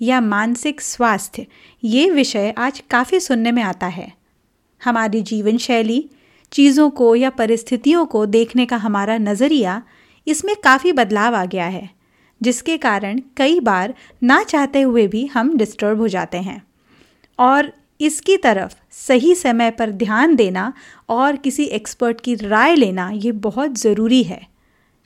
या मानसिक स्वास्थ्य, ये विषय आज काफ़ी सुनने में आता है। हमारी जीवन शैली चीज़ों को या परिस्थितियों को देखने का हमारा नज़रिया, इसमें काफ़ी बदलाव आ गया है, जिसके कारण कई बार ना चाहते हुए भी हम डिस्टर्ब हो जाते हैं। और इसकी तरफ़ सही समय पर ध्यान देना और किसी एक्सपर्ट की राय लेना ये बहुत ज़रूरी है।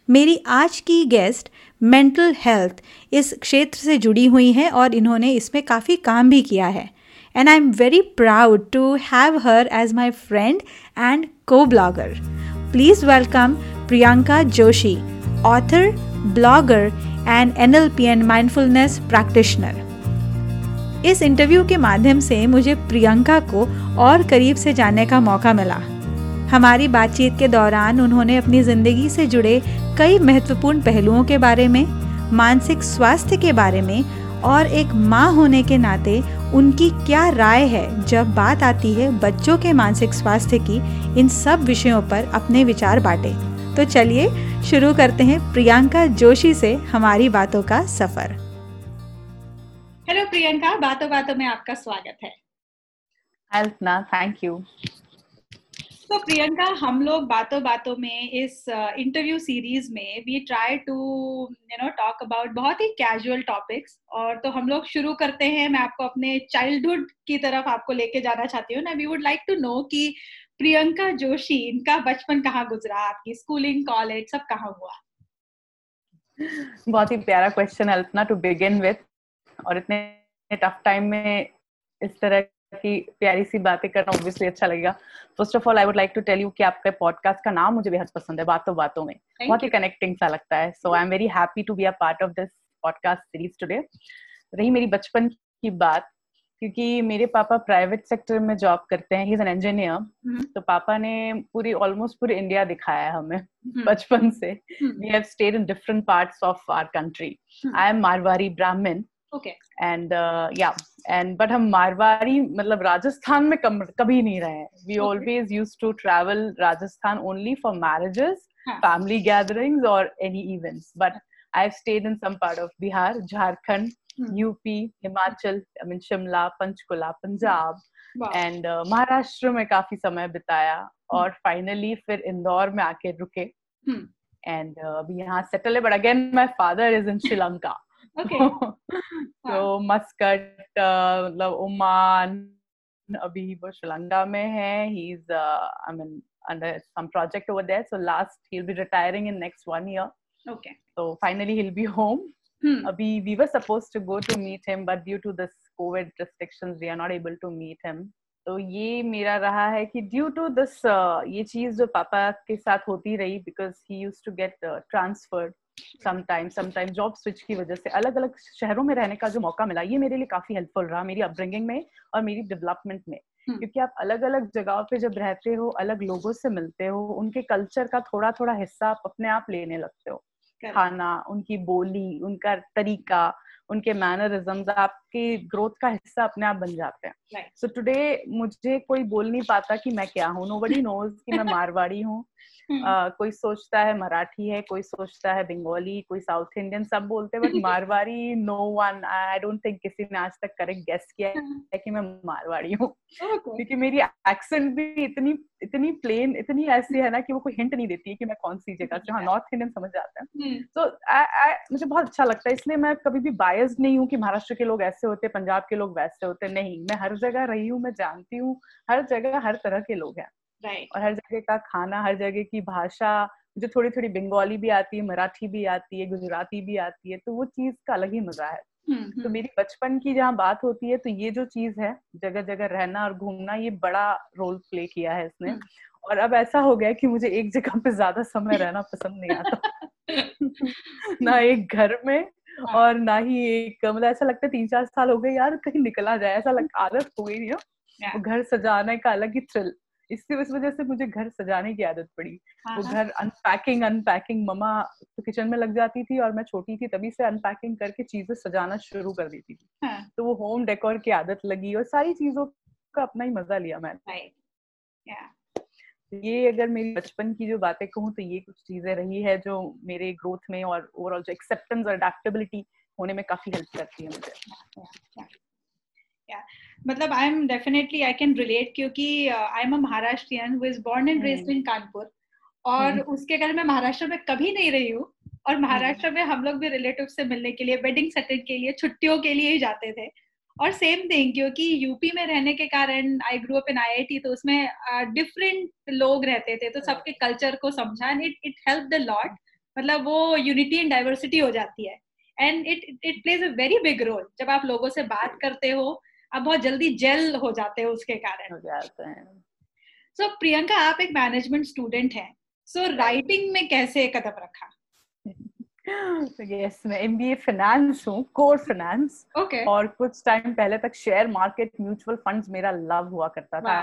मेरी आज की गेस्ट मेंटल हेल्थ इस क्षेत्र से जुड़ी हुई हैं और इन्होंने इसमें काफ़ी काम भी किया है। And I am very proud to have her as my friend and co blogger please welcome Priyanka Joshi author blogger and N L P and mindfulness practitioner इस इंटरव्यू के माध्यम से मुझे प्रियंका को और करीब से जानने का मौका मिला। हमारी बातचीत के दौरान उन्होंने अपनी ज़िंदगी से जुड़े कई महत्वपूर्ण पहलुओं के बारे में मानसिक स्वास्थ्य के बारे में और एक माँ होने के नाते उनकी क्या राय है जब बात आती है बच्चों के मानसिक स्वास्थ्य की इन सब विषयों पर अपने विचार बांटे। तो चलिए शुरू करते हैं प्रियंका जोशी से हमारी बातों का सफ़र। हेलो प्रियंका बातों बातों में आपका स्वागत है। थैंक यू तो प्रियंका हम लोग बातों बातों में इस इंटरव्यू सीरीज़ में we try to you know talk about बहुत ही कैजुअल टॉपिक्स और तो हम लोग शुरू करते हैं। मैं आपको अपने चाइल्डहुड की तरफ़ आपको लेके जाना चाहती हूँ। ना we would like to know कि प्रियंका जोशी, इनका बचपन कहाँ गुजरा? आपकी स्कूलिंग कॉलेज सब कहाँ हुआ? बहुत ही प्यारा question Alpana to begin with और इतने टफ टाइम में इस तरह की प्यारी सी बातें करना ऑब्वियसली अच्छा लगेगा। First of all I would like to tell you कि आपके पॉडकास्ट का नाम मुझे बेहद पसंद है बातों बातों में। Thank बहुत ही कनेक्टिंग सा लगता है। So I am very happy to be a part of this podcast series today रही मेरी बचपन की बात क्योंकि मेरे पापा प्राइवेट सेक्टर में जॉब करते हैं। ही इज़ एन इंजीनियर तो पापा ने पूरी ऑलमोस्ट पूरी इंडिया दिखाया है हमें mm-hmm. बचपन से। We have stayed in different parts of our country I am Marwari Brahmin okay and uh, yeah and but हम मारवाड़ी मतलब राजस्थान में कम, कभी नहीं रहे we okay. always used to travel Rajasthan only for marriages huh. family gatherings or any events but I've stayed in some part of Bihar Jharkhand hmm. UP Himachal I mean Shimla Panchkula Punjab wow. and uh, Maharashtra में काफ़ी समय बिताया hmm. और finally फिर इंदौर में आके रुके and hmm. uh, अभी यहाँ सेटल है but again my father is in Sri Lanka तो हाँ। मस्कट मतलब ओमान अभी वो श्रीलंका में है। He is I mean under some project over there so last he will be retiring in next one year okay so finally he will be home अभी we were suppose to go to meet him but due to this covid restrictions we are not able to meet him तो ये मेरा रहा है कि due to this ये चीज़ जो पापा के साथ होती रही because he use to get transferred sometime sometime job switch की वजह से अलग अलग शहरों में रहने का जो मौका मिला ये मेरे लिए काफ़ी हेल्पफुल रहा मेरी अपब्रिंगिंग में और मेरी डेवलपमेंट में। hmm. क्योंकि आप अलग अलग जगह पे जब रहते हो अलग लोगों से मिलते हो उनके कल्चर का थोड़ा थोड़ा हिस्सा आप अपने आप लेने लगते हो। खाना उनकी बोली उनका तरीका उनके मैनरिज्म आपके ग्रोथ का हिस्सा अपने आप बन जाते हैं। सो टुडे so, मुझे कोई बोल नहीं पाता कि मैं क्या हूँ। नो बडी नोज़ कि मैं मारवाड़ी हूँ। Uh, कोई सोचता है मराठी है कोई सोचता है बंगाली कोई साउथ इंडियन सब बोलते हैं but Marwari no one I don't think किसी ने आज तक करेक्ट गेस किया है कि मैं मारवाड़ी हूँ। okay. क्योंकि मेरी एक्सेंट भी इतनी इतनी प्लेन इतनी ऐसी है ना कि वो कोई हिंट नहीं देती है कि मैं कौन सी जगह से हाँ। नॉर्थ इंडियन समझ जाते हैं। तो मुझे बहुत अच्छा लगता है इसलिए मैं कभी भी बायस नहीं हूँ कि महाराष्ट्र के लोग ऐसे होते पंजाब के लोग वैसे होते नहीं मैं हर जगह रही हूँ मैं जानती हूँ हर जगह हर तरह के लोग हैं right. और हर जगह का खाना हर जगह की भाषा मुझे थोड़ी थोड़ी बंगाली भी आती है मराठी भी आती है गुजराती भी आती है तो वो चीज़ का अलग ही मज़ा है hmm, तो मेरी बचपन की जहाँ बात होती है तो ये जो चीज़ है जगह जगह रहना और घूमना ये बड़ा रोल प्ले किया है इसने hmm. और अब ऐसा हो गया कि मुझे एक जगह पे ज़्यादा समय रहना पसंद नहीं आता ना एक घर में. और ना ही एक मतलब ऐसा लगता है तीन चार साल हो गए यार कहीं निकला जाए ऐसा लग आदत हो गई ना। घर सजाने का अलग ही थ्रिल इससे इस वजह से मुझे घर सजाने की आदत पड़ी। हाँ, वो हाँ। घर अनपैकिंग अनपैकिंग मम्मा तो किचन में लग जाती थी और मैं छोटी थी तभी से अनपैकिंग करके चीज़ें सजाना शुरू कर देती थी। हाँ. तो वो होम डेकोर की आदत लगी और सारी चीज़ों का अपना ही मज़ा लिया मैंने। ये अगर मेरी बचपन की जो बातें कहूँ तो ये कुछ चीज़ें रही है जो मेरे ग्रोथ में और ओवरऑल जो एक्सेप्टेंस और अडेप्टेबिलिटी होने में काफ़ी हेल्प करती है मुझे मतलब I am definitely I can relate क्योंकि I am a Maharashtrian who is born and raised in Kanpur और hmm. उसके कारण मैं महाराष्ट्र में कभी नहीं रही हूँ और महाराष्ट्र hmm. में हम लोग भी रिलेटिव से मिलने के लिए वेडिंग सेटिंग के लिए छुट्टियों के लिए ही जाते थे और सेम थिंग क्योंकि यूपी में रहने के कारण I grow up in IIT तो उसमें डिफरेंट uh, लोग रहते थे तो सबके कल्चर को समझा and it it help the lot मतलब वो यूनिटी एंड डाइवर्सिटी हो जाती है. And it it plays a very big role जब आप लोगों से बात करते हो आप बहुत जल्दी जेल हो जाते हो उसके कारण. हो जाते हैं। सो so, प्रियंका आप एक मैनेजमेंट स्टूडेंट हैं. सो so, राइटिंग में कैसे कदम रखा? यस मैं एमबीए फाइनेंस हूँ कोर फाइनेंस और कुछ टाइम पहले तक शेयर मार्केट म्यूचुअल फंड्स मेरा लव हुआ करता था.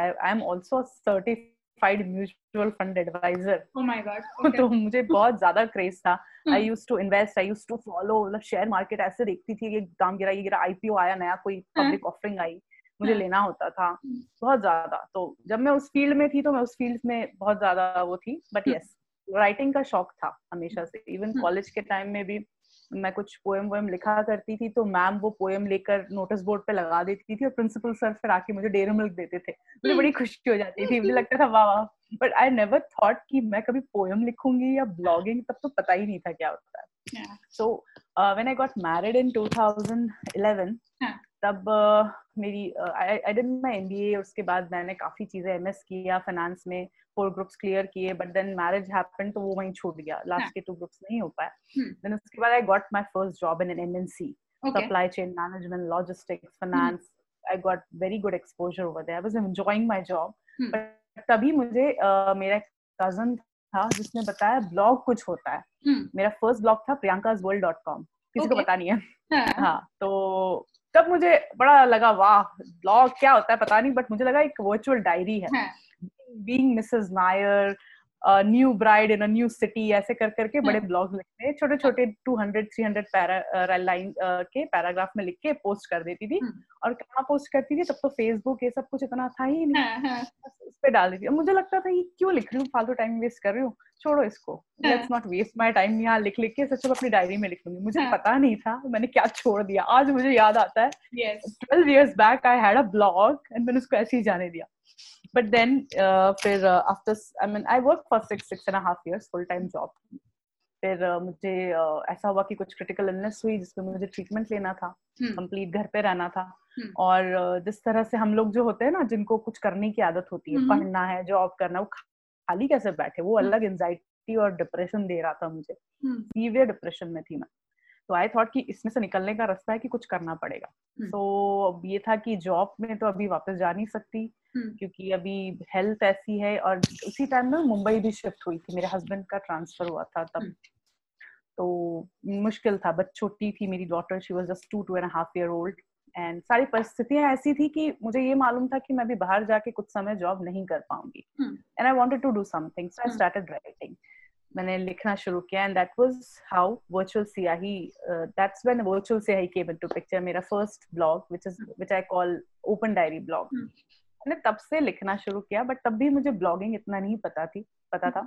I am also certified mutual fund advisor oh my God तो मुझे बहुत ज़्यादा क्रेज था. I use to invest I use to follow मतलब शेयर मार्केट ऐसे देखती थी ये दाम गिरा ये गिरा आईपीओ आया नया कोई पब्लिक हाँ। ऑफरिंग आई मुझे हाँ। लेना होता था. हम्म। बहुत ज़्यादा. तो जब मैं उस फ़ील्ड में थी तो मैं उस फ़ील्ड में बहुत ज़्यादा वो थी. बट यस राइटिंग का शौक था हमेशा से। Even college hmm. के टाइम में भी मैं कुछ पोएम वोएम लिखा करती थी तो मैम वो पोएम लेकर नोटिस बोर्ड पे लगा देती थी और प्रिंसिपल सर फिर आके मुझे डेरी मिल्क देते थे। मुझे बड़ी खुशी हो जाती थी। मुझे लगता था वाह वाह। बट आई नेवर थॉट कि मैं कभी पोएम लिखूँगी या ब्लॉगिंग तब तो पता ही नहीं था क्या होता है। So when I got married in 2011 तब मेरी आई डिड माय एमबीए उसके बाद मैंने काफ़ी चीज़ें एमएस किया फाइनेंस में फोर ग्रुप्स क्लियर किए बट देन मैरिज हैपेंड तो वो वहीं छूट गया लास्ट हाँ. के टू ग्रुप्स नहीं हो पाया देन उसके बाद I got my first job in an MNC supply chain management logistics finance I got very good exposure over there I was enjoying my job but तभी मुझे uh, मेरा कज़न था जिसने बताया ब्लॉग कुछ होता है hmm. मेरा फ़र्स्ट ब्लॉग था प्रियंकाज वर्ल्ड डॉट कॉम किसी okay. को पता नहीं है हाँ. हाँ तो तब मुझे बड़ा लगा वाह ब्लॉग क्या होता है पता नहीं बट मुझे लगा एक वर्चुअल डायरी है being Mrs Mrs. New bride in new city ऐसे कर करके बड़े ब्लॉग लिखते हैं छोटे छोटे 200 300 पैरा लाइन के पैराग्राफ में लिख के पोस्ट कर देती थी। और कहाँ पोस्ट करती थी? तब तो फेसबुक ये सब कुछ इतना था ही नहीं। हाँ, हाँ. उस पर डाल देती मुझे लगता था ये क्यों लिख रही हूँ? फालतू टाइम वेस्ट कर रही हूँ। छोड़ो इसको। Let's not waste my time यहाँ लिख लिख के सच अपनी डायरी में लिख लूँगी मुझे हाँ. पता नहीं था मैंने क्या छोड़ दिया। आज मुझे याद आता है twelve years back I had a blog and मैंने उसको ऐसे ही जाने दिया। But then uh, फिर uh, after I mean I worked for six six and a half years full time job. फिर uh, मुझे uh, ऐसा हुआ कि कुछ क्रिटिकल इलनेस हुई जिसमें मुझे ट्रीटमेंट लेना था कंप्लीट hmm. घर पे रहना था। hmm. और जिस तरह से हम लोग जो होते हैं ना जिनको कुछ करने की आदत होती है hmm. पढ़ना है जॉब करना वो खाली कैसे बैठे? वो अलग एंजाइटी और डिप्रेशन दे रहा था मुझे। सीवियर डिप्रेशन में थी मैं। तो आई थॉट कि इसमें से निकलने का रास्ता है कि कुछ करना पड़ेगा। तो so, ये था कि जॉब में तो अभी वापस जा नहीं सकती क्योंकि अभी हेल्थ ऐसी है और उसी टाइम में मुंबई भी शिफ्ट हुई थी। मेरे हस्बैंड का ट्रांसफ़र हुआ था तब। तो मुश्किल था। बट छोटी थी मेरी daughter she was just two two and half year old and सारी परिस्थितियाँ ऐसी थी कि मुझे ये मालूम था कि मैं भी बाहर जाके कुछ समय जॉब नहीं कर पाऊँगी। And I wanted to do something so I started writing मैंने लिखना शुरू किया and that was how virtual Siyahi that's when virtual Siyahi came into picture मेरा first blog which is which I call open diary blog मैंने तब से लिखना शुरू किया बट तब भी मुझे ब्लॉगिंग इतना नहीं पता थी पता था।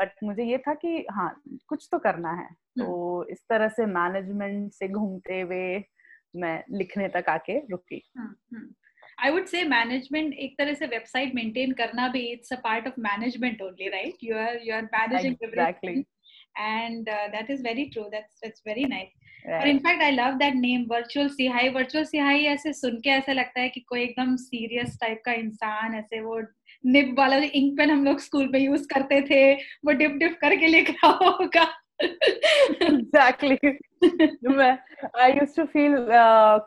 बट मुझे ये था कि हाँ कुछ तो करना है। तो हम्म। इस तरह से मैनेजमेंट से घूमते हुए मैं लिखने तक आके रुकी। आई वुड से मैनेजमेंट एक तरह से वेबसाइट मेंटेन करना भी it's a part of management only right you are you are managing everything and that is very true that's that's very nice और in fact I love that name virtual Sihai virtual Sihai ऐसे सुन के ऐसा लगता है कि कोई एकदम सीरियस टाइप का इंसान ऐसे वो निब वाला इंक पेन हम लोग स्कूल में यूज़ करते थे वो डिप डिप करके लिख रहा होगा। एग्जैक्टली मैं आई यूज़ टू फील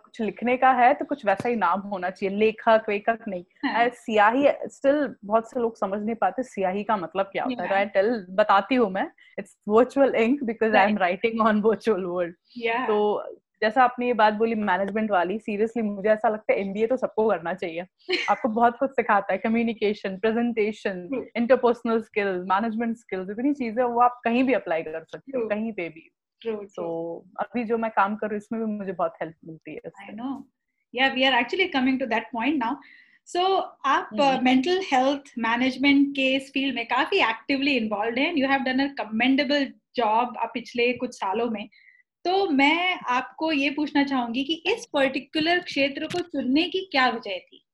कुछ लिखने का है तो कुछ वैसा ही नाम होना चाहिए लेखक वेखक नहीं। हाँ. सियाही स्टिल बहुत से लोग समझ नहीं पाते सियाही का मतलब क्या होता है। आई टेल बताती हूँ मैं। It's virtual ink because I am writing on virtual world तो जैसा आपने ये बात बोली मैनेजमेंट वाली सीरियसली मुझे ऐसा लगता है एमबीए तो सबको करना चाहिए। आपको बहुत कुछ सिखाता है communication presentation interpersonal skills management skills इतनी चीज़ें वो आप कहीं भी अप्लाई कर सकते हो कहीं पे भी। तो अभी जो मैं काम कर रही हूँ इसमें भी मुझे बहुत हेल्प मिलती है I know yeah we are actually coming to that point now so आप मेंटल हेल्थ मैनेजमेंट के इस फ़ील्ड में काफ़ी एक्टिवली इन्वॉल्व हैं। You have done a commendable job पिछले कुछ सालों में। तो मैं आपको ये पूछना चाहूँगी कि इस पर्टिकुलर क्षेत्र को चुनने की क्या वजह थी?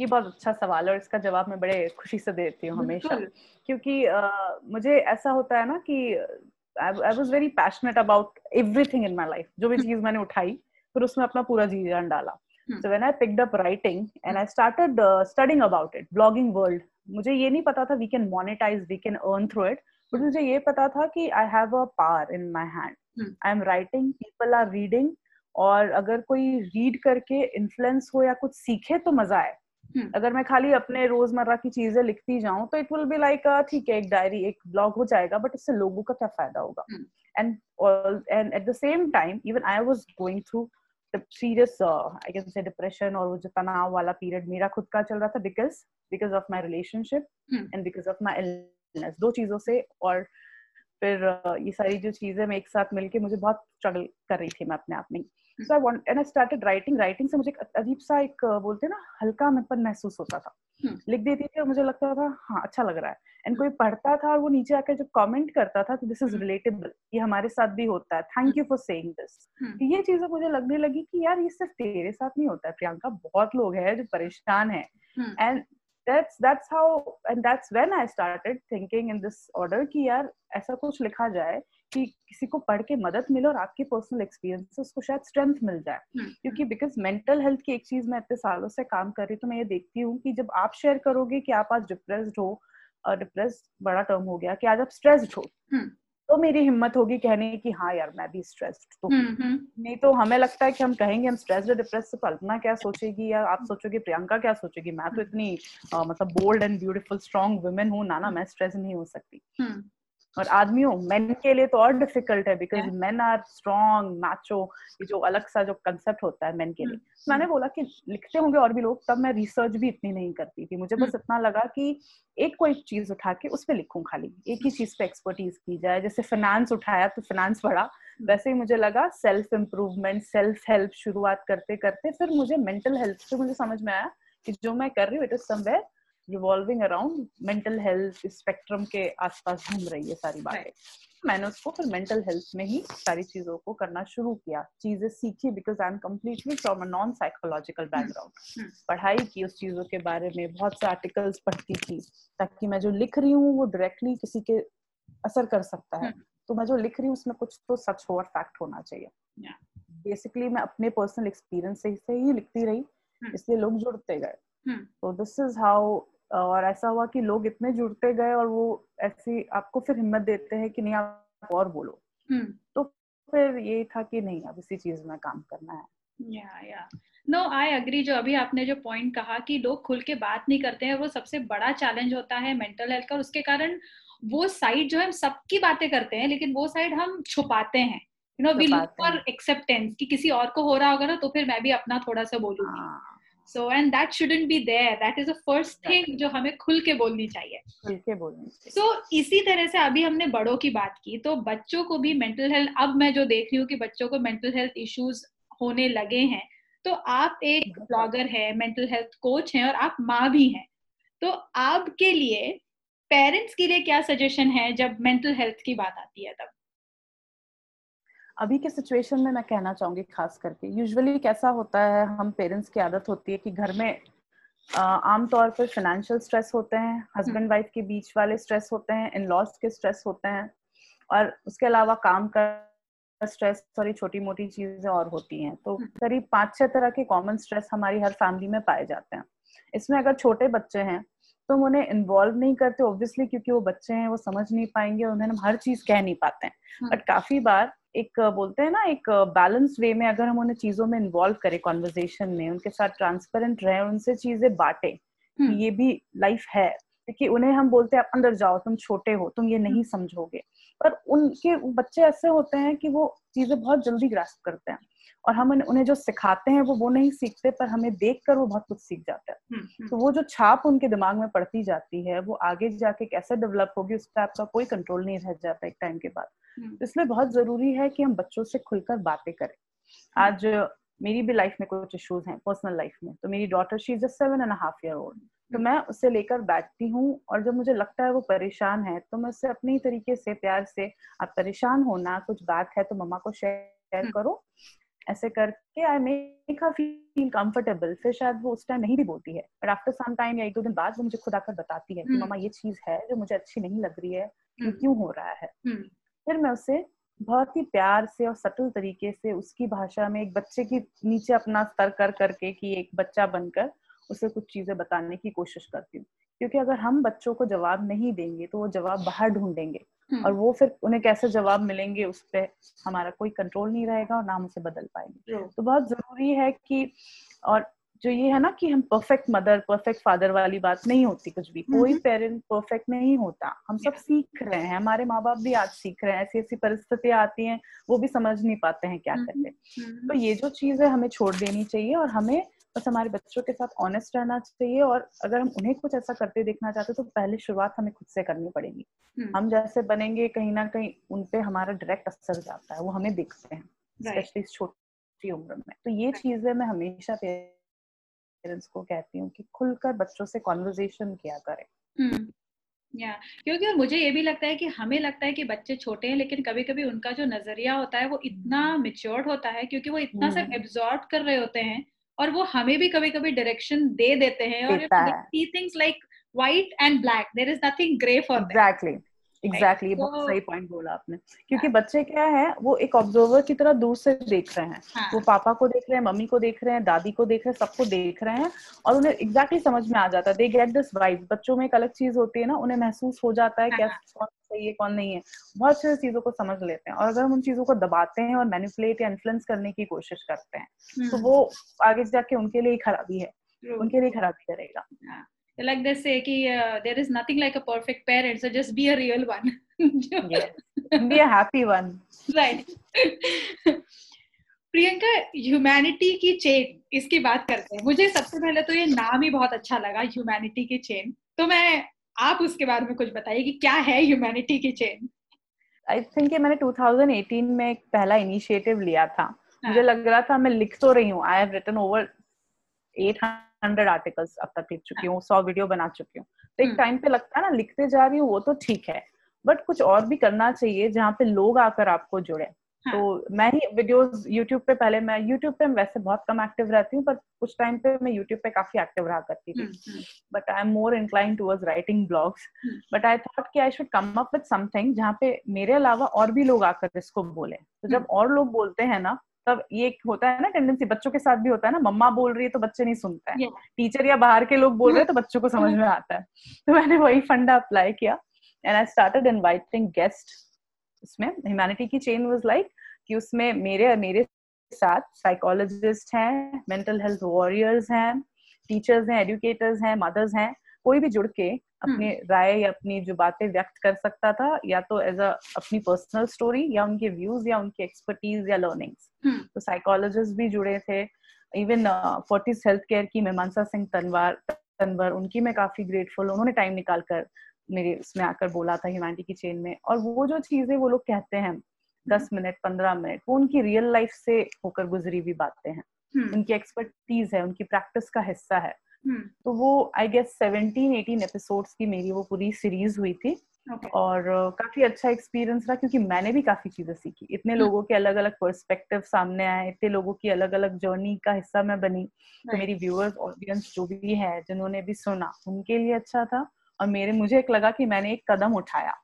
ये बहुत अच्छा सवाल है और इसका जवाब मैं बड़े खुशी से देती हूँ हमेशा। क्योंकि uh, मुझे ऐसा होता है ना कि I was very passionate about everything in my life जो भी हम्म। चीज़ मैंने उठाई फिर उसमें अपना पूरा जी जान डाला। So when I picked up writing and I started studying about it blogging world मुझे ये नहीं पता था we can monetize we can earn through it but मुझे ये पता था कि I have a power in my hand I am writing people are reading और अगर कोई रीड करके इन्फ्लुएंस हो या कुछ सीखे तो मज़ा आए। Hmm. अगर मैं खाली अपने रोज़मर्रा की चीज़ें लिखती जाऊँ तो इट विल बी लाइक ठीक है एक डायरी एक ब्लॉग हो जाएगा बट इससे लोगों का क्या फ़ायदा होगा? And and at the same time even I was going through serious I can say depression और वो जो तनाव वाला पीरियड मेरा खुद का चल रहा था because because of my relationship and because of my illness दो चीज़ों से और फिर ये सारी जो चीज़ें मैं एक साथ मिलके मुझे बहुत स्ट्रगल कर रही थी मैं अपने आप में। So I want and I started writing writing से मुझे एक अजीब सा एक बोलते ना हल्का मेपन महसूस होता था। hmm. लिख देती थी और मुझे लगता था हाँ अच्छा लग रहा है। एंड कोई पढ़ता था और वो नीचे आकर जब कमेंट करता था तो दिस इज़ रिलेटेबल ये हमारे साथ भी होता है। Thank you for saying this ये चीज़ें मुझे लगने लगी कि यार ये सिर्फ़ तेरे साथ नहीं होता है प्रियंका। बहुत लोग हैं जो परेशान है। And that's that's how and that's when I started thinking in this order कि यार ऐसा कुछ लिखा जाए कि किसी को पढ़ के मदद मिले और आपके पर्सनल एक्सपीरियंस उसको शायद स्ट्रेंथ मिल जाए hmm. क्योंकि बिकॉज़ मेंटल हेल्थ की एक चीज़ मैं इतने सालों से काम कर रही तो मैं ये देखती हूँ कि जब आप शेयर करोगे कि आप आज डिप्रेस्ड हो और डिप्रेस बड़ा टर्म हो गया कि आज आप स्ट्रेस्ड हो hmm. तो मेरी हिम्मत होगी कहने की हाँ यार मैं भी स्ट्रेस्ड तो नहीं तो हमें लगता है कि हम कहेंगे हम स्ट्रेस्ड डिप्रेस तो कल्पना क्या सोचेगी या आप सोचोगे प्रियंका क्या सोचेगी? मैं तो इतनी आ, मतलब bold and beautiful strong women हूँ। ना ना मैं स्ट्रेस नहीं हो सकती। और आदमियों मेन के लिए तो और डिफ़िकल्ट है because men are strong macho ये जो अलग सा जो कंसेप्ट होता है मेन के लिए। तो मैंने बोला कि लिखते होंगे और भी लोग तब मैं रिसर्च भी इतनी नहीं करती थी। मुझे बस हम्म। इतना लगा कि एक कोई चीज़ उठा के उस पर लिखूं खाली। एक ही चीज़ पे एक्सपर्टीज की जाए। जैसे फाइनेंस उठाया तो फाइनेंस पढ़ा। वैसे ही मुझे लगा सेल्फ इम्प्रूवमेंट सेल्फ हेल्प शुरुआत करते करते फिर मुझे मेंटल हेल्थ से मुझे समझ में आया कि जो मैं कर रही हूँ it is somewhere revolving around mental health spectrum के आसपास घूम रही है सारी बातें मैंने उसको फिर मेंटल हेल्थ में ही सारी चीज़ों को करना शुरू किया चीज़ें सीखी because I am completely from a non psychological background पढ़ाई की उस चीज़ों के बारे में बहुत से आर्टिकल्स पढ़ती थी ताकि मैं जो लिख रही हूँ वो डायरेक्टली किसी के असर कर सकता है hmm. तो मैं जो लिख रही हूँ उसमें कुछ तो सच हो और फैक्ट होना चाहिए बेसिकली yeah. मैं अपने पर्सनल एक्सपीरियंस से ही लिखती रही hmm. इसलिए लोग जुड़ते गए. तो दिस इज़ हाउ और ऐसा हुआ कि लोग इतने जुड़ते गए और वो ऐसी आपको फिर हिम्मत देते हैं कि नहीं आप और बोलो। हम्म। तो फिर ये था कि नहीं अब इसी चीज़ में काम करना है। या या। नो आई अग्री जो अभी आपने जो पॉइंट कहा कि लोग खुल के बात नहीं करते हैं वो सबसे बड़ा चैलेंज होता है मेंटल हेल्थ का उसके कारण वो साइड जो है हम सबकी बातें करते हैं लेकिन वो साइड हम छुपाते हैं। You know we look for acceptance कि किसी और को हो रहा होगा ना तो फिर मैं भी अपना थोड़ा सा बोलूँगी। हाँ. So and that shouldn't be there that is the first thing जो हमें खुल के बोलनी चाहिए। खुल के बोलनी सो so, इसी तरह से अभी हमने बड़ों की बात की तो बच्चों को भी मेंटल हेल्थ अब मैं जो देख रही हूँ कि बच्चों को मेंटल हेल्थ इश्यूज़ होने लगे हैं तो आप एक ब्लॉगर है मेंटल हेल्थ कोच हैं और आप माँ भी हैं। तो आपके लिए पेरेंट्स के लिए क्या सजेशन है जब मेंटल हेल्थ की बात आती है तब? अभी के सिचुएशन में मैं कहना चाहूँगी खास करके यूजुअली कैसा होता है हम पेरेंट्स की आदत होती है कि घर में आमतौर पर फाइनेंशियल स्ट्रेस होते हैं हस्बैंड वाइफ के बीच वाले स्ट्रेस होते हैं इन लॉस के स्ट्रेस होते हैं और उसके अलावा काम का स्ट्रेस सॉरी छोटी मोटी चीज़ें और होती हैं। तो हम्म। करीब पाँच छह तरह के कॉमन स्ट्रेस हमारी हर फैमिली में पाए जाते हैं। इसमें अगर छोटे बच्चे हैं तो हम उन्हें इन्वॉल्व नहीं करते ऑब्वियसली क्योंकि वो बच्चे हैं वो समझ नहीं पाएँगे उन्हें हम हर चीज़ कह नहीं पाते हैं। बट काफ़ी बार एक बोलते हैं ना एक बैलेंस वे में अगर हम उन्हें चीज़ों में इन्वॉल्व करें कॉन्वर्जेशन में उनके साथ ट्रांसपेरेंट रहे उनसे चीज़ें बांटे ये भी लाइफ है क्योंकि उन्हें हम बोलते हैं अंदर जाओ तुम छोटे हो तुम ये नहीं समझोगे। पर उनके बच्चे ऐसे होते हैं कि वो चीज़ें बहुत जल्दी ग्रास्प करते हैं। और हम उन्हें जो सिखाते हैं वो वो नहीं सीखते पर हमें देख कर वो बहुत कुछ सीख जाता है। तो वो जो छाप उनके दिमाग में पड़ती जाती है वो आगे जाके कैसे डेवलप होगी उस पर आपका कोई कंट्रोल नहीं रह जाता एक टाइम के बाद। इसलिए बहुत ज़रूरी है कि हम बच्चों से खुलकर बातें करें। आज मेरी भी लाइफ में कुछ इश्यूज़ हैं पर्सनल लाइफ में। तो मेरी daughter she is seven and half year old तो मैं उससे लेकर बैठती हूँ और जब मुझे लगता है वो परेशान है तो मैं उससे अपनी तरीके से प्यार से आप परेशान होना कुछ बात है तो मम्मा को शेयर करो। ऐसे करके I make her feel comfortable फिर शायद वो उस टाइम नहीं भी बोलती है। बट आफ्टर सम टाइम या एक दो दिन बाद वो मुझे खुद आकर बताती है कि मम्मा ये चीज़ है जो मुझे अच्छी नहीं लग रही है। ये क्यों हो रहा है? फिर मैं उसे बहुत ही प्यार से और सटल तरीके से उसकी भाषा में एक बच्चे की नीचे अपना स्तर कर करके कि एक बच्चा बनकर उसे कुछ चीज़ें बताने की कोशिश करती हूँ। क्योंकि अगर हम बच्चों को जवाब नहीं देंगे तो वो जवाब बाहर ढूंढेंगे। और वो फिर उन्हें कैसे जवाब मिलेंगे उस पर हमारा कोई कंट्रोल नहीं रहेगा और ना हम उसे बदल पाएँगे। तो बहुत ज़रूरी है कि और जो ये है ना कि हम परफेक्ट मदर परफेक्ट फादर वाली बात नहीं होती कुछ भी। कोई पेरेंट परफेक्ट नहीं होता। हम सब सीख रहे हैं। हमारे माँ बाप भी आज सीख रहे हैं। ऐसी ऐसी परिस्थितियाँ आती हैं वो भी समझ नहीं पाते हैं क्या करते तो ये जो चीज़ है हमें छोड़ देनी चाहिए और हमें बस हमारे बच्चों के साथ ऑनेस्ट रहना चाहिए और अगर हम उन्हें कुछ ऐसा करते देखना चाहते तो पहले शुरुआत हमें खुद से करनी पड़ेगी। हम जैसे बनेंगे कहीं ना कहीं उनपे हमारा डायरेक्ट असर जाता है वो हमें दिखते हैं स्पेशली इस छोटी उम्र में। तो ये चीज़ें मैं हमेशा पेरेंट्स को कहती हूँ कि खुलकर बच्चों से कॉन्वर्जेशन किया करें। या क्योंकि और मुझे ये भी लगता है कि हमें लगता है कि बच्चे छोटे हैं लेकिन कभी कभी उनका जो नज़रिया होता है वो इतना मेच्योर्ड होता है क्योंकि वो इतना सब एब्जॉर्ब कर रहे होते हैं और वो हमें भी कभी कभी डायरेक्शन दे देते हैं और things like white and black there is nothing grey for exactly exactly exactly, बहुत सही पॉइंट बोला आपने। क्योंकि बच्चे क्या है वो एक ऑब्जर्वर की तरह दूर से देख रहे हैं। हाँ. वो पापा को देख रहे हैं मम्मी को देख रहे हैं दादी को देख रहे हैं सबको देख रहे हैं और उन्हें एग्जैक्टली exactly समझ में आ जाता है। दे गेट दिस वाइब बच्चों में एक अलग चीज़ होती है ना उन्हें महसूस हो जाता है क्या हाँ। कौन सही है कौन नहीं है। बहुत सारी चीज़ों को समझ लेते हैं और अगर हम उन चीज़ों को दबाते हैं और मैनिपुलेट या इन्फ्लुएंस करने की कोशिश करते हैं तो हम्म। वो आगे जाके उनके लिए खराबी है। उनके लिए खराबी करेगा। Like they say कि uh, there is nothing like a perfect parent so just be a real one. yes. be a happy one. Right. Priyanka humanity की चेन इसकी बात करते हैं। मुझे सबसे पहले तो ये नाम ही बहुत अच्छा लगा ह्यूमैनिटी की चेन तो मैं आप उसके बारे में कुछ बताइए कि क्या है ह्यूमैनिटी की चेन आई थिंक मैंने 2018 में एक पहला इनिशिएटिव लिया था। हाँ. मुझे लग रहा था मैं लिख तो रही हूँ। I have written over 800 articles अब तक लिख चुकी हूँ सौ वीडियो बना चुकी हूँ। तो एक टाइम हम्म। पे लगता है ना लिखते जा रही हूँ वो तो ठीक है। बट कुछ और भी करना चाहिए जहाँ पे लोग आकर आपको जुड़े। हाँ. तो मैं ही वीडियोस यूट्यूब पे पहले मैं यूट्यूब पे वैसे बहुत कम एक्टिव रहती हूँ पर कुछ टाइम पे मैं यूट्यूब पे काफ़ी एक्टिव रहा करती थी। But I am more incline towards writing blogs but I thought कि I should come up with something जहाँ पे मेरे अलावा और भी लोग आकर इसको बोले। तो जब हम्म। और लोग बोलते हैं ना तब ये होता है ना टेंडेंसी बच्चों के साथ भी होता है ना मम्मा बोल रही है तो बच्चे नहीं सुनते। हैं टीचर या बाहर के लोग बोल रहे हैं तो बच्चों को समझ में आता है। तो मैंने वही फंडा अप्लाई किया। And I started inviting guest इसमें ह्यूमैनिटी की चेन वाज लाइक कि उसमें मेरे मेरे साथ साइकोलॉजिस्ट हैं मेंटल हेल्थ वॉरियर्स हैं टीचर्स हैं एजुकेटर्स हैं मदर्स हैं कोई भी जुड़ के अपने हम्म। राय या अपनी जो बातें व्यक्त कर सकता था या तो एज अ अपनी पर्सनल स्टोरी या उनके व्यूज़ या उनकी एक्सपर्टीज या लर्निंग्स हम्म। तो साइकोलॉजिस्ट भी जुड़े थे इवन फोर्टिस हेल्थ केयर की मीमांसा सिंह तनवार तनवर उनकी मैं काफ़ी ग्रेटफुल उन्होंने टाइम निकाल कर मेरे उसमें आकर बोला था ह्यूमैनिटी की चेन में और वो जो चीज़ें वो लोग कहते हैं दस मिनट पंद्रह मिनट वो उनकी रियल लाइफ से होकर गुजरी हुई बातें हैं हम्म। उनकी एक्सपर्टीज है उनकी प्रैक्टिस का हिस्सा है हम्म। तो वो I guess seventeen eighteen episodes की मेरी वो पूरी सीरीज़ हुई थी okay. और uh, काफ़ी अच्छा एक्सपीरियंस रहा क्योंकि मैंने भी काफ़ी चीज़ें सीखी इतने hmm. लोगों के अलग अलग पर्सपेक्टिव सामने आए इतने लोगों की अलग अलग जर्नी का हिस्सा मैं बनी तो right. तो मेरी व्यूअर्स ऑडियंस जो भी है जिन्होंने भी सुना उनके लिए अच्छा था और मेरे मुझे एक लगा कि मैंने एक कदम उठाया.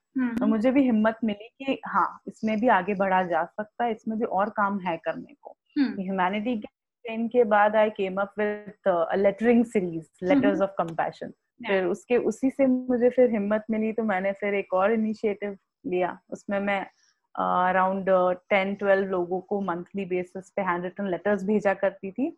और मुझे भी हिम्मत मिली कि हाँ इसमें भी आगे बढ़ा जा सकता है इसमें भी और काम है करने को। ह्यूमैनिटी. के के बाद I came up with lettering series letters of compassion फिर उसके उसी से मुझे फिर हिम्मत मिली तो मैंने फिर एक और इनिशिएटिव लिया। उसमें मैं अराउंड टेन ट्वेल्व लोगों को मंथली बेसिस पे हैंड रिटन लेटर्स भेजा करती थी।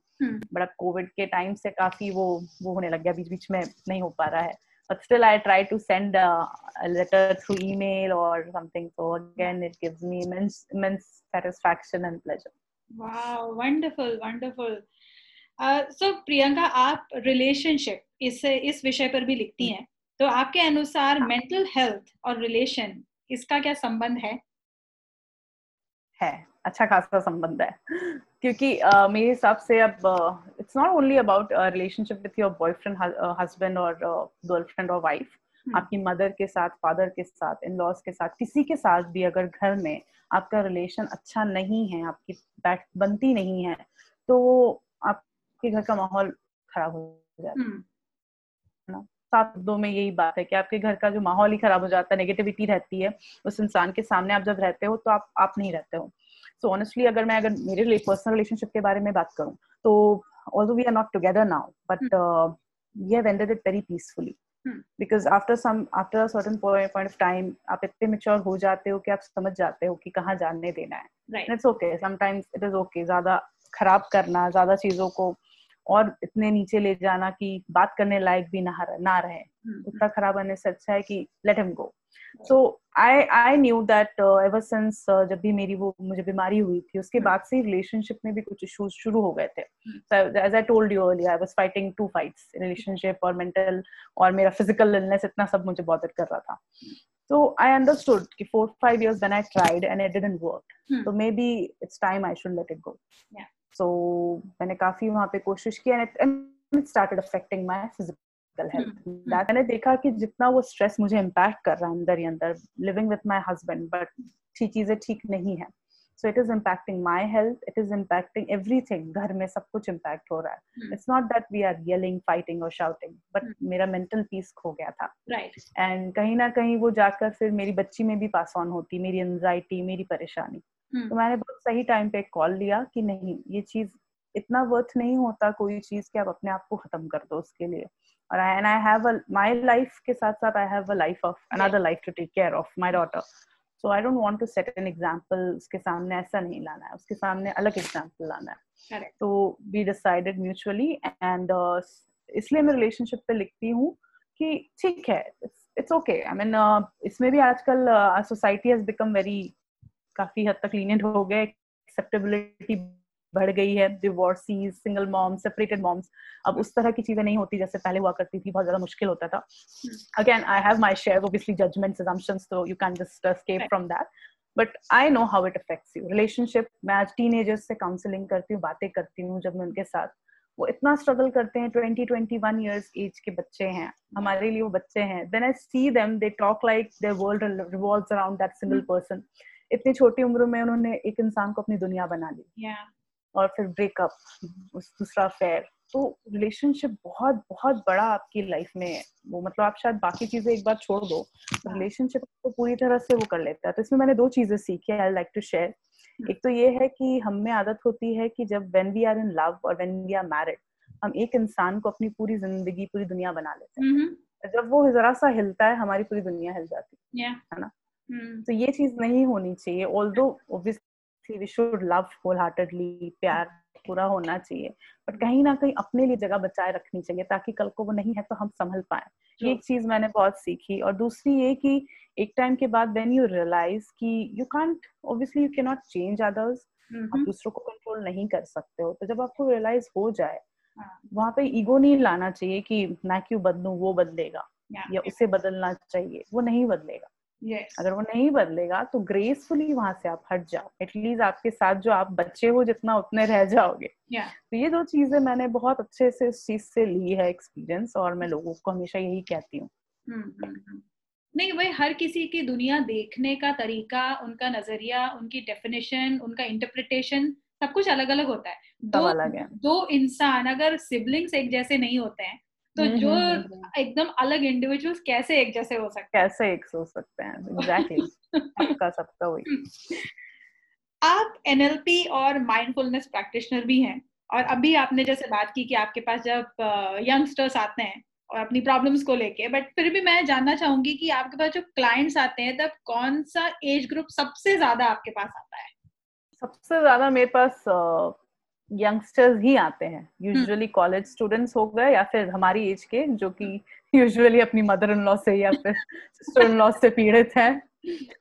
बट अब कोविड के टाइम से काफ़ी वो वो होने लग गया बीच बीच में नहीं हो पा रहा है। But still i try to send a, a letter through email or something so again it gives me immense immense satisfaction and pleasure wow wonderful wonderful so uh, Priyanka आप रिलेशनशिप इस इस विषय पर भी लिखती हैं तो आपके अनुसार मेंटल हेल्थ और रिलेशन इसका क्या संबंध है है अच्छा खासा संबंध है क्योंकि uh, मेरे हिसाब से अब it's not only about relationship with your boyfriend husband और गर्लफ्रेंड और वाइफ आपकी मदर के साथ फादर के साथ इन लॉज के साथ किसी के साथ भी अगर घर में आपका रिलेशन अच्छा नहीं है आपकी बैठ बनती नहीं है तो आपके घर का माहौल खराब हो जाता है। हम्म। सात दो में यही बात है कि आपके घर का जो माहौल ही खराब हो जाता है नेगेटिविटी रहती है उस इंसान के सामने आप जब रहते हो तो आप आप नहीं रहते हो। सो ऑनेस्टली अगर मैं अगर मेरे लिए पर्सनल रिलेशनशिप के बारे में बात करूँ तो also we are not together now but we have ended it very peacefully because after some after a certain point of time आप इतने मेच्योर हो जाते हो कि आप समझ जाते हो कि कहाँ जानने देना है। It's okay sometimes it is okay ज़्यादा खराब करना ज़्यादा चीज़ों को और इतने नीचे ले जाना कि बात करने लायक भी ना ना रहे। हम्म, उतना हम्म। खराब आने से अच्छा है कि let him go so I I knew that ever since जब भी मेरी वो मुझे बीमारी हुई थी उसके हम्म। बाद से रिलेशनशिप में भी कुछ इश्यूज़ शुरू हो गए थे। As I told you I was fighting two fights relationship और मेंटल और मेरा फ़िज़िकल इलनेस इतना सब मुझे बॉदर कर रहा था। तो आई अंडरस्टूड कि four five years when I tried and it didn't work तो maybe it's time I should let it go so मैंने काफ़ी वहाँ पे कोशिश की and it started affecting my physical health मैंने देखा कि जितना वो स्ट्रेस मुझे इम्पैक्ट कर रहा है अंदर ही अंदर living with my husband but ठीक चीज़ें ठीक नहीं है. So it is impacting my health it is impacting everything घर में सब कुछ इम्पैक्ट हो रहा है. It's not that we are yelling fighting और शाउटिंग बट मेरा मेंटल पीस खो गया था. राइट एंड कहीं ना कहीं वो जाकर फिर मेरी बच्ची में भी पास ऑन होती मेरी एंजाइटी मेरी परेशानी। तो मैंने बहुत सही टाइम पे कॉल लिया कि नहीं ये चीज़ इतना वर्थ नहीं होता कोई चीज़ कि आप अपने आप को खत्म कर दो उसके लिए। और I and I have my life के साथ साथ I have a life of another life to take care of my daughter so I don't want to set an example उसके सामने ऐसा नहीं लाना है उसके सामने अलग एग्जांपल लाना है। तो वी डिसाइडेड म्यूचुअली एंड इसलिए मैं रिलेशनशिप पे लिखती हूँ कि ठीक है इट्स ओके आई मीन इसमें भी आजकल सोसाइटी हैज़ बिकम वेरी काफ़ी हद तक लीनियंट हो गए एक्सेप्टेबिलिटी बढ़ गई है divorcees single moms separated moms अब उस तरह की चीज़ें नहीं होती जैसे पहले हुआ करती थी बहुत ज़्यादा मुश्किल होता था। Again I have my share obviously judgements assumptions so you can't just escape from that but I know how it affects you relationship मैं आज टीन से काउंसलिंग करती हूँ बातें करती हूँ जब मैं उनके साथ वो इतना स्ट्रगल करते हैं twenty twenty one years age के बच्चे हैं हमारे लिए वो बच्चे हैं। Then I see them they talk like their world revolves around that single person इतनी छोटी उम्र में उन्होंने एक इंसान को अपनी दुनिया बना ली। Yeah. और फिर ब्रेकअप दूसरा फेयर तो रिलेशनशिप बहुत बहुत बड़ा आपकी लाइफ में वो मतलब आप शायद बाकी चीज़ें एक बार छोड़ दो रिलेशनशिप को पूरी तरह से वो कर लेता है। तो इसमें मैंने दो चीज़ें सीखी आई लाइक टू शेयर एक तो ये है कि हम में आदत होती है कि जब when we are in love और वेन वी आर मैरिड हम एक इंसान को अपनी पूरी ज़िंदगी पूरी दुनिया बना लेते हैं। Mm-hmm. जब वो जरा सा हिलता है हमारी पूरी दुनिया हिल जाती है। Yeah. है ना? तो ये चीज़ नहीं होनी चाहिए although obviously we should love wholeheartedly प्यार पूरा होना चाहिए बट कहीं ना कहीं अपने लिए जगह बचाए रखनी चाहिए ताकि कल को वो नहीं है तो हम संभल पाए। ये एक चीज़ मैंने बहुत सीखी और दूसरी ये कि एक टाइम के बाद व्हेन यू रियलाइज़ कि you can't obviously you can not change others आप दूसरों को कंट्रोल नहीं कर सकते हो तो जब आपको रियलाइज़ हो जाए हाँ। वहाँ पे ईगो नहीं लाना चाहिए कि मैं क्यों बदलू वो बदलेगा या उसे बदलना चाहिए वो नहीं बदलेगा। Yes. अगर वो नहीं बदलेगा तो ग्रेसफुली वहाँ से आप हट जाओ एटलीस्ट आपके साथ जो आप बच्चे हो जितना उतने रह जाओगे yeah. तो ये दो चीज़ें मैंने बहुत अच्छे से इस चीज़ से ली है एक्सपीरियंस और मैं लोगों को हमेशा यही कहती हूँ हम्म, हम्म, हम्म। नहीं वही हर किसी की दुनिया देखने का तरीका उनका नज़रिया उनकी डेफिनेशन उनका इंटरप्रिटेशन सब कुछ अलग अलग होता है दो अलग है दो इंसान अगर सिबलिंग्स एक जैसे नहीं होते हैं तो हम्म, जो हम्म, हम्म, एकदम अलग इंडिविजुअल्स कैसे एक जैसे हो सकते हैं? कैसे एक हो सकते हैं? एग्जैक्टली सबका सबका वही। आप एनएलपी और माइंडफुलनेस प्रैक्टिशनर भी हैं और अभी आपने जैसे बात की कि आपके पास जब यंगस्टर्स आते हैं और अपनी प्रॉब्लम्स को लेके बट फिर भी मैं जानना चाहूँगी कि आपके पास जो क्लाइंट्स आते हैं तब कौन सा एज ग्रुप सबसे ज़्यादा आपके पास आता है? सबसे ज़्यादा मेरे पास यंगस्टर्स ही आते हैं। यूजुअली कॉलेज स्टूडेंट्स हो गए या फिर हमारी एज के जो कि यूजुअली अपनी मदर इन लॉ से या फिर सिस्टर इन लॉ से पीड़ित हैं।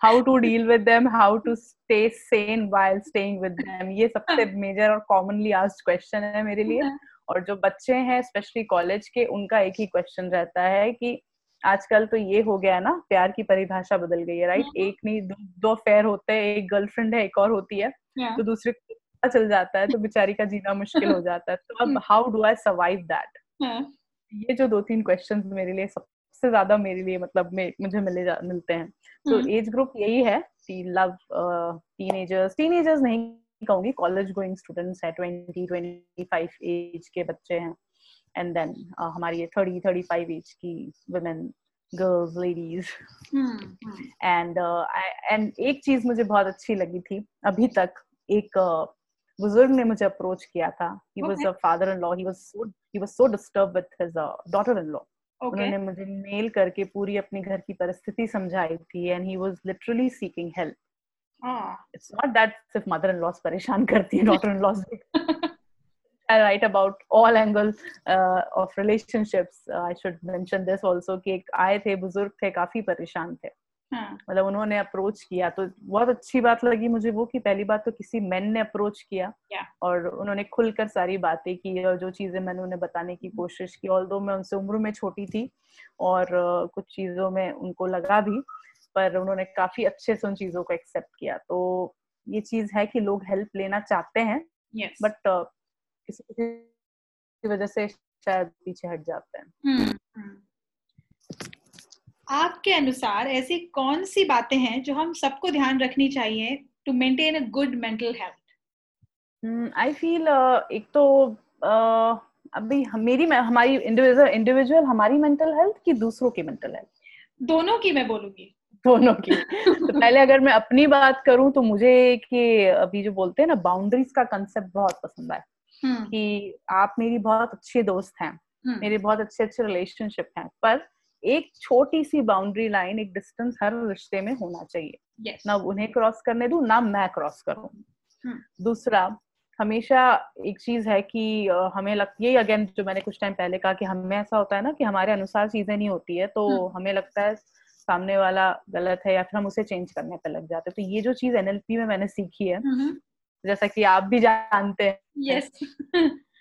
How to deal with them how to stay sane while staying with them ये सबसे मेजर और कॉमनली आस्क्ड क्वेश्चन है मेरे लिए। हाँ। और जो बच्चे हैं स्पेशली कॉलेज के उनका एक ही क्वेश्चन रहता है कि आजकल तो ये हो गया है ना प्यार की परिभाषा बदल गई है राइट हाँ। एक नहीं दो, दो फेयर होते हैं एक गर्लफ्रेंड है एक और होती है। हाँ। तो दूसरे पता चल जाता है तो बेचारी का जीना मुश्किल हो जाता है। तो अब how do I survive that ये जो दो तीन क्वेश्चन मेरे लिए सबसे ज़्यादा मेरे लिए मतलब मुझे मिले जा, मिलते हैं। तो एज ग्रुप यही है लव टीनेजर्स टीनेजर्स नहीं कहूँगी कॉलेज गोइंग स्टूडेंट्स है ट्वेंटी ट्वेंटी फाइव एज के बच्चे हैं। एंड देन uh, हमारी ये थर्टी थर्टी फाइव एज की women girls ladies and and एक चीज़ मुझे बहुत अच्छी लगी थी अभी तक एक uh, बुज़ुर्ग ने मुझे अप्रोच किया था। He was a father in law he was so he was so disturb with his daughter in law उन्होंने मुझे मेल करके पूरी अपनी घर की परिस्थिति समझाई थी and he was literally seeking help it's not that सिर्फ़ मदर इन लॉस परेशान करती है daughter in laws I write about all angles uh, of relationships. Uh, I should mention this also कि एक आए थे बुज़ुर्ग थे काफ़ी परेशान थे. मतलब उन्होंने अप्रोच किया तो बहुत अच्छी बात लगी मुझे वो कि पहली बात तो किसी मैन ने अप्रोच किया yeah. और उन्होंने खुलकर सारी बातें की और जो चीज़ें मैंने उन्हें बताने की कोशिश की ऑल मैं उनसे उम्र में छोटी थी और कुछ चीज़ों में उनको लगा भी पर उन्होंने काफ़ी अच्छे से उन चीज़ों को एक्सेप्ट किया तो ये चीज़ है कि लोग हेल्प लेना चाहते हैं yes. बट uh, किसी किसी वजह से शायद पीछे हट जाते हैं hmm. Hmm. आपके अनुसार ऐसी कौन सी बातें हैं जो हम सबको ध्यान रखनी चाहिए to maintain a good mental health I feel एक तो uh, अभी मेरी हमारी इंडिविजुअल इंडिविजुअल हमारी मेंटल हेल्थ की दूसरों की मेंटल हेल्थ दोनों की मैं बोलूँगी। दोनों की। तो पहले अगर मैं अपनी बात करूँ तो मुझे कि अभी जो बोलते हैं ना बाउंड्रीज का कंसेप्ट बहुत पसंद है हम्म। कि आप मेरी बहुत अच्छे दोस्त हैं हम्म। मेरे बहुत अच्छे अच्छे रिलेशनशिप हैं पर एक छोटी सी बाउंड्री लाइन एक डिस्टेंस हर रिश्ते में होना चाहिए yes. ना उन्हें क्रॉस करने दू ना मैं क्रॉस करूँ हम्म। दूसरा हमेशा एक चीज़ है कि हमें लग ये अगेन जो मैंने कुछ टाइम पहले कहा कि हमें ऐसा होता है ना कि हमारे अनुसार चीज़ें नहीं होती है तो hmm. हमें लगता है सामने वाला गलत है या फिर हम उसे चेंज करने पर लग जाते हैं तो ये जो चीज़ एनएलपी में मैंने सीखी है जैसा कि आप भी जानते हैं yes.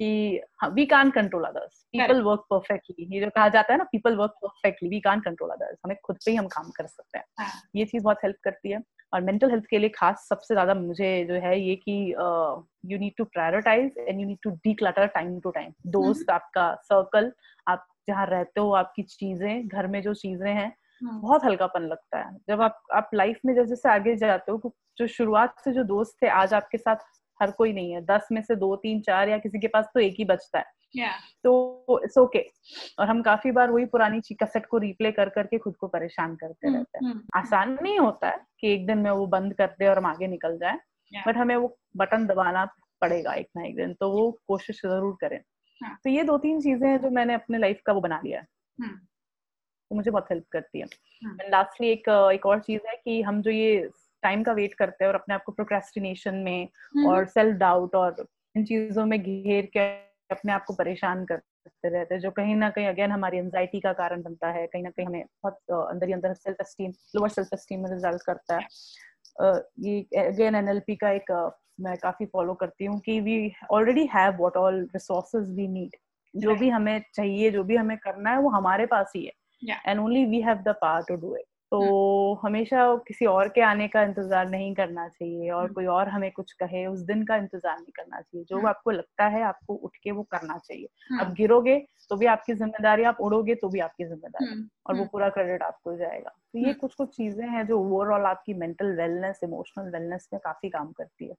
कि we can control others people work perfectly ये जो कहा जाता है ना people work perfectly we can control others हमें खुद पे ही हम काम कर सकते हैं। हाँ. ये चीज़ बहुत हेल्प करती है। और मेंटल हेल्थ के लिए खास सबसे ज़्यादा मुझे जो है ये कि you need to prioritize and you need to declutter time to time दोस्त आपका सर्कल आप जहाँ रहते हो आपकी चीज़ें घर में जो चीज़ें हैं हाँ। बहुत हल्कापन लगता है। जब आप आप लाइफ में जैसे जैसे आगे जाते हो जो शुरुआत से जो दोस्त थे आज आपके साथ हर कोई नहीं है दस में से दो तीन चार या किसी के पास तो एक ही बचता है yeah. तो इट्स ओके okay. और हम काफ़ी बार वही पुरानी कसट को रिप्ले कर करके खुद को परेशान करते hmm, रहते हैं hmm. आसान नहीं होता है कि एक दिन में वो बंद कर दे और हम आगे निकल जाए yeah. बट हमें वो बटन दबाना पड़ेगा एक ना एक दिन तो वो कोशिश ज़रूर करें yeah. तो ये दो तीन चीज़ें हैं जो मैंने अपने लाइफ का वो बना लिया है. वो मुझे बहुत हेल्प करती है लास्टली एक एक और चीज़ है कि हम जो ये टाइम का वेट करते हैं और अपने आप को प्रोक्रेस्टिनेशन में और सेल्फ डाउट और इन चीज़ों में घेर के अपने आप को परेशान करते रहते हैं जो कहीं ना कहीं अगेन हमारी एंजाइटी का कारण बनता है। कहीं ना कहीं हमें बहुत अंदर ही अंदर self esteem lower self esteem में रिज़ल्ट करता है। ये अगेन एनएलपी का एक मैं काफ़ी फॉलो करती हूँ कि we already have what all resources we need जो भी हमें चाहिए जो भी हमें करना है वो हमारे पास ही है। And only we have the power to do it तो hmm. हमेशा किसी और के आने का इंतज़ार नहीं करना चाहिए और hmm. कोई और हमें कुछ कहे उस दिन का इंतज़ार नहीं करना चाहिए जो hmm. आपको लगता है आपको उठ के वो करना चाहिए. आप गिरोगे तो भी आपकी ज़िम्मेदारी आप उड़ोगे तो भी आपकी ज़िम्मेदारी. और वो पूरा क्रेडिट आपको जाएगा तो ये कुछ कुछ चीज़ें हैं जो ओवरऑल आपकी मेंटल वेलनेस इमोशनल वेलनेस में काफ़ी काम करती है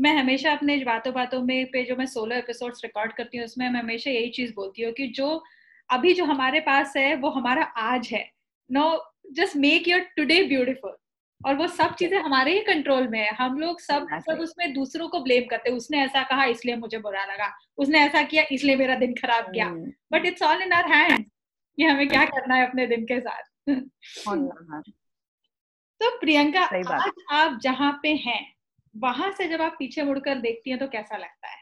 मैं हमेशा अपने बातों बातों में पे जो मैं सोलह एपिसोड्स रिकॉर्ड करती हूँ उसमें मैं हमेशा यही चीज़ बोलती हूँ कि जो अभी जो हमारे पास है वो हमारा आज है no just make your today beautiful और वो सब चीज़ें हमारे ही कंट्रोल में है। हम लोग सब. सब उसमें दूसरों को ब्लेम करते हैं। उसने ऐसा कहा इसलिए मुझे बुरा लगा। उसने ऐसा किया इसलिए मेरा दिन खराब किया। But it's all in our hand कि हमें क्या करना है अपने दिन के साथ। तो प्रियंका आज आप जहाँ पे हैं वहाँ से जब आप पीछे मुड़कर देखती हैं तो कैसा लगता है?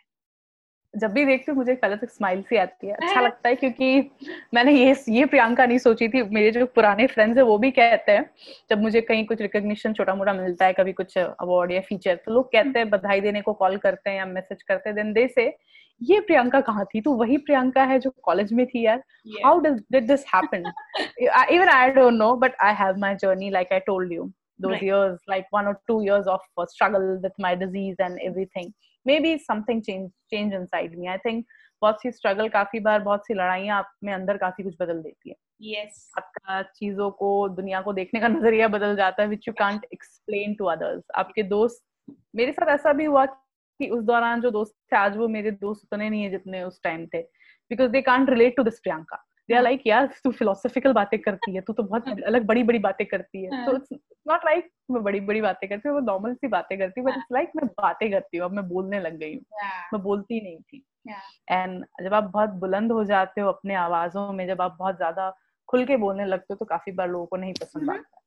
जब भी देखती हूँ मुझे पहले तक स्माइल सी आती है। अच्छा लगता है क्योंकि मैंने ये ये प्रियंका नहीं सोची थी। मेरे जो पुराने फ्रेंड्स है वो भी कहते हैं जब मुझे कहीं कुछ रिकॉग्निशन छोटा मोटा मिलता है कभी कुछ अवार्ड या फीचर तो लोग कहते हैं बधाई देने को कॉल करते हैं या मैसेज करते हैं देन दे से ये प्रियंका कहाँ थी? तो वही प्रियंका है जो कॉलेज में थी यार। How did this happen even I don't know but I have my journey like I told you those right. years like one or two years of uh, struggle with my disease and everything. Maybe something change change inside me. I think बहुत सी struggle काफ़ी बार बहुत सी लड़ाइयाँ आप में अंदर काफ़ी कुछ बदल देती है। Yes. आपका चीज़ों को दुनिया को देखने का नज़रिया बदल जाता है which you can't explain to others आपके दोस्त मेरे साथ ऐसा भी हुआ कि उस दौरान जो दोस्त थे आज वो मेरे दोस्त उतने नहीं है जितने उस टाइम थे because they can't relate to this Priyanka. They are like यार तू फिलोसॉफिकल बातें करती है तू तो बहुत हाँ। अलग बड़ी बड़ी बातें करती है। तो इट्स नॉट लाइक मैं बड़ी बड़ी बातें करती हूँ नॉर्मल सी बातें करती हूँ बट इट्स लाइक मैं बातें करती हूँ अब मैं बोलने लग गई हूँ। मैं बोलती नहीं थी। एंड जब आप बहुत बुलंद हो जाते हो अपने आवाजों में जब आप बहुत ज़्यादा खुल के बोलने लगते हो तो काफ़ी बार लोगों को नहीं पसंद आता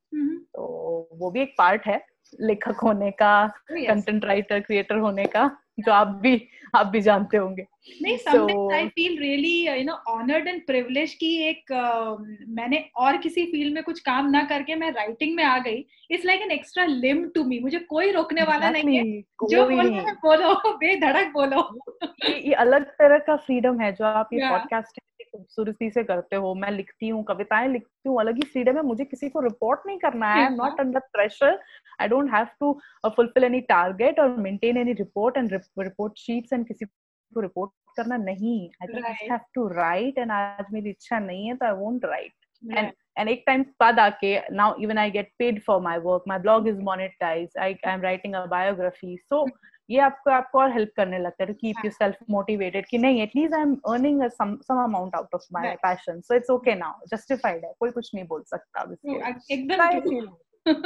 तो वो भी एक पार्ट है लेखक होने का कंटेंट राइटर क्रिएटर होने का। जो आप भी आप भी जानते होंगे। नहीं sometimes I feel really you know honoured and privilege की एक uh, मैंने और किसी फ़ील्ड में कुछ काम ना करके मैं राइटिंग में आ गई। It's like an extra limb to me मुझे कोई रोकने वाला. नहीं है। जो बोलो बोलो बेधड़क बोलो। ये, ये अलग तरह का फ्रीडम है जो आप ये पॉडकास्ट खूबसूरती से करते हो मैं लिखती हूँ कविताएँ लिखती हूँ अलग ही फ्रीडम है मुझे किसी को रिपोर्ट नहीं करना है not under pressure I don't have to fulfil any target और maintain any report and report sheets and किसी को रिपोर्ट करना नहीं। I have to write and आज मेरी इच्छा नहीं है तो I won't write and and एक टाइम बाद आके now even I get paid for my work my blog is monetized I am writing a biography so ये आपको आपको और हेल्प करने लगता है to keep you self motivated कि नहीं at least I am earning some some amount out of my passion so it's okay now justified है कोई कुछ नहीं बोल सकता एकदम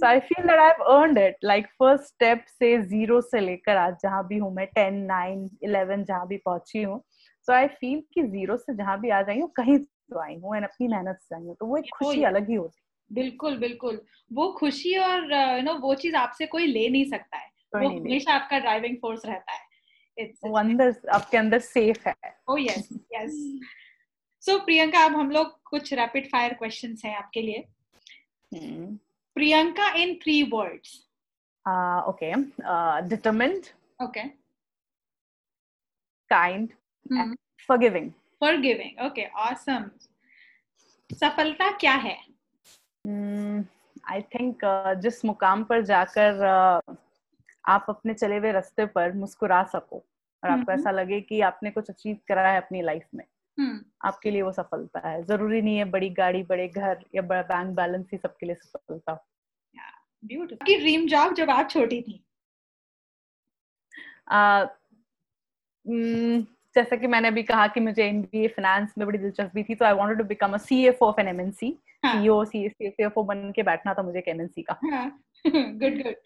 so I feel that I've earned it. Like first step से zero से लेकर आज जहाँ भी हूँ मैं ten, nine, eleven जहाँ भी पहुँची हूँ so I feel कि zero से जहाँ भी आ जाई हूँ कहीं तो आई हूँ अपनी मेहनत से आई हूँ तो वो एक खुशी अलग ही होती है। बिल्कुल बिल्कुल। वो खुशी और यू नो वो चीज़ आपसे कोई ले नहीं सकता है। वो हमेशा आपका ड्राइविंग फोर्स रहता है। वो अंदर आपके अंदर सेफ़ है। Oh yes yes so Priyanka अब हम लोग कुछ रैपिड फायर क्वेश्चंस हैं आपके लिए। hmm. Priyanka in three words okay determined okay kind forgiving forgiving okay awesome सफलता क्या है? आई hmm, थिंक uh, जिस मुकाम पर जाकर uh, आप अपने चले हुए रास्ते पर मुस्कुरा सको और आपको ऐसा लगे कि आपने कुछ अचीव करा है अपनी लाइफ में। आपके लिए वो सफलता है। ज़रूरी नहीं है बड़ी गाड़ी बड़े घर या बड़ा बैंक बैलेंस ही सबके लिए सफलता। ब्यूटीफुल ड्रीम जॉब जब आप छोटी थी? आ, जैसा कि मैंने अभी कहा कि मुझे एमबीए फाइनेंस में बड़ी दिलचस्पी थी तो I wanted to become a CFO of an MNC CEO CFO बन के बैठना था मुझे एक एमएनसी का good good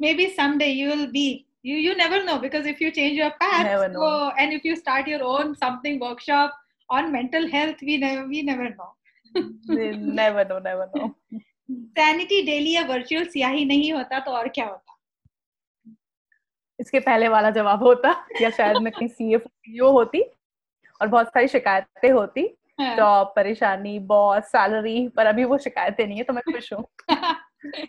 maybe someday you will be you you never know because if you change your path so, and if you start your own something workshop on mental health we never we never know we never know never know sanity daily या virtual सियाही नहीं होता तो और क्या होता इसके पहले वाला जवाब होता या शायद मैं कहीं सीएफओ होती और बहुत सारी शिकायतें होती जॉब हाँ. परेशानी बॉस सैलरी पर अभी वो शिकायतें नहीं है तो मैं खुश हूँ।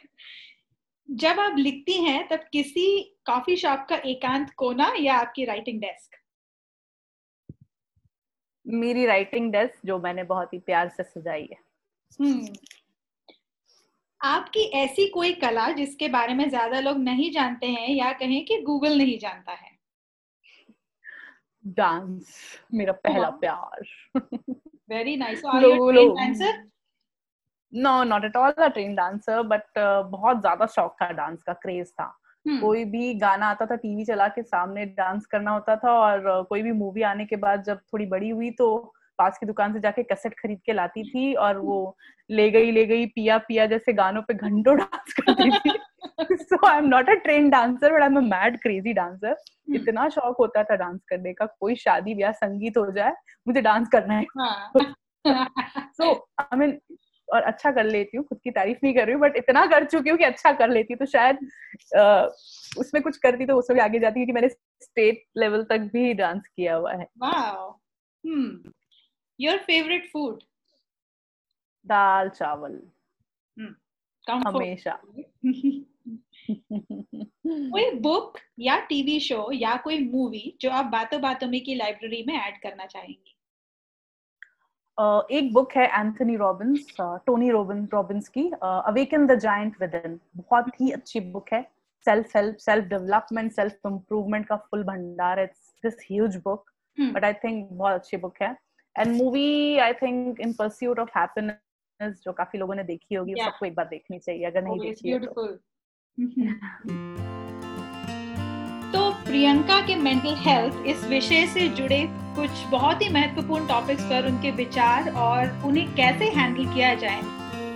जब आप लिखती हैं तब किसी कॉफ़ी शॉप का एकांत कोना या आपकी राइटिंग डेस्क मेरी राइटिंग डेस्क जो मैंने बहुत ही प्यार से सजाई है। हम्म। आपकी ऐसी कोई कला जिसके बारे में ज़्यादा लोग नहीं जानते हैं या कहें कि गूगल नहीं जानता है? डांस मेरा पहला प्यार। Very nice answer no not at all a train dancer but बहुत ज़्यादा शौक था डांस का क्रेज था। Hmm. कोई भी गाना आता था टीवी चला के सामने डांस करना होता था और uh, कोई भी मूवी आने के बाद जब थोड़ी बड़ी हुई तो पास की दुकान से जाके कैसेट खरीद के लाती थी और वो ले गई ले गई पिया पिया जैसे गानों पे घंटों डांस करती थी। So I am not a train dancer but I am a mad crazy dancer इतना शौक होता था डांस करने का कोई शादी ब्याह संगीत हो जाए मुझे डांस करना है। सो आई मीन और अच्छा कर लेती हूँ खुद की तारीफ़ नहीं कर रही हूँ बट इतना कर चुकी हूँ कि अच्छा कर लेती हूँ। तो शायद उसमें कुछ करती तो उसमें भी आगे जाती कि मैंने स्टेट लेवल तक भी डांस किया हुआ है। योर फेवरेट फ़ूड दाल चावल। Hmm. हमेशा। कोई बुक या टीवी शो या कोई मूवी जो आप बातों बातों में की लाइब्रेरी में ऐड करना चाहेंगी? एक बुक है Anthony Robbins Tony Robin Robbins की awaken the giant within बहुत ही अच्छी बुक है। Self help self development self improvement का फुल भंडार it's this huge book but I think बहुत अच्छी बुक है। And movie I think in pursuit of happiness जो काफ़ी लोगों ने देखी होगी yeah. सबको एक बार देखनी चाहिए अगर नहीं oh, देखी है तो। तो प्रियंका के मेंटल हेल्थ इस विषय से जुड़े कुछ बहुत ही महत्वपूर्ण टॉपिक्स पर उनके विचार और उन्हें कैसे हैंडल किया जाए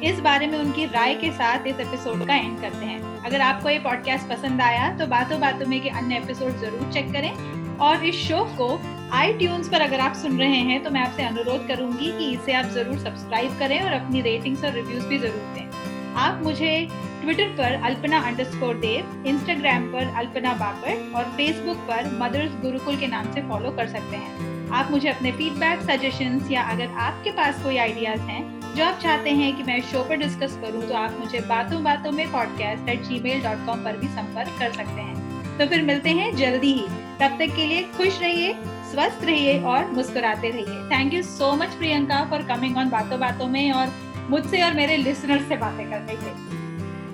इस बारे में उनकी राय के साथ इस एपिसोड का एंड करते हैं। अगर आपको ये पॉडकास्ट पसंद आया तो बातों बातों में के अन्य एपिसोड ज़रूर चेक करें। और इस शो को आई पर अगर आप सुन रहे हैं तो मैं आपसे अनुरोध करूँगी कि इसे आप ज़रूर सब्सक्राइब करें और अपनी रेटिंग्स और रिव्यूज़ भी ज़रूर दें। आप मुझे ट्विटर पर अल्पना अंडरस्कोर देव इंस्टाग्राम पर अल्पना बापट और फेसबुक पर मदर्स गुरुकुल के नाम से फॉलो कर सकते हैं। आप मुझे अपने फीडबैक सजेशंस या अगर आपके पास कोई आइडियाज़ हैं, जो आप चाहते हैं कि मैं शो पर डिस्कस करूँ तो आप मुझे बातों बातों में podcast at Gmail dot com पर भी संपर्क कर सकते हैं। तो फिर मिलते हैं जल्दी ही। तब तक के लिए खुश रहिए स्वस्थ रहिए और मुस्कुराते रहिए। Thank you so much Priyanka for coming on बातों बातों में और मुझसे और मेरे लिसनर से बातें करने के लिए।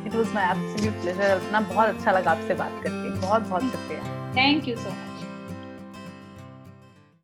It was my absolute pleasure अपना बहुत अच्छा लगा आपसे बात करके। बहुत बहुत शुक्रिया। Thank you so much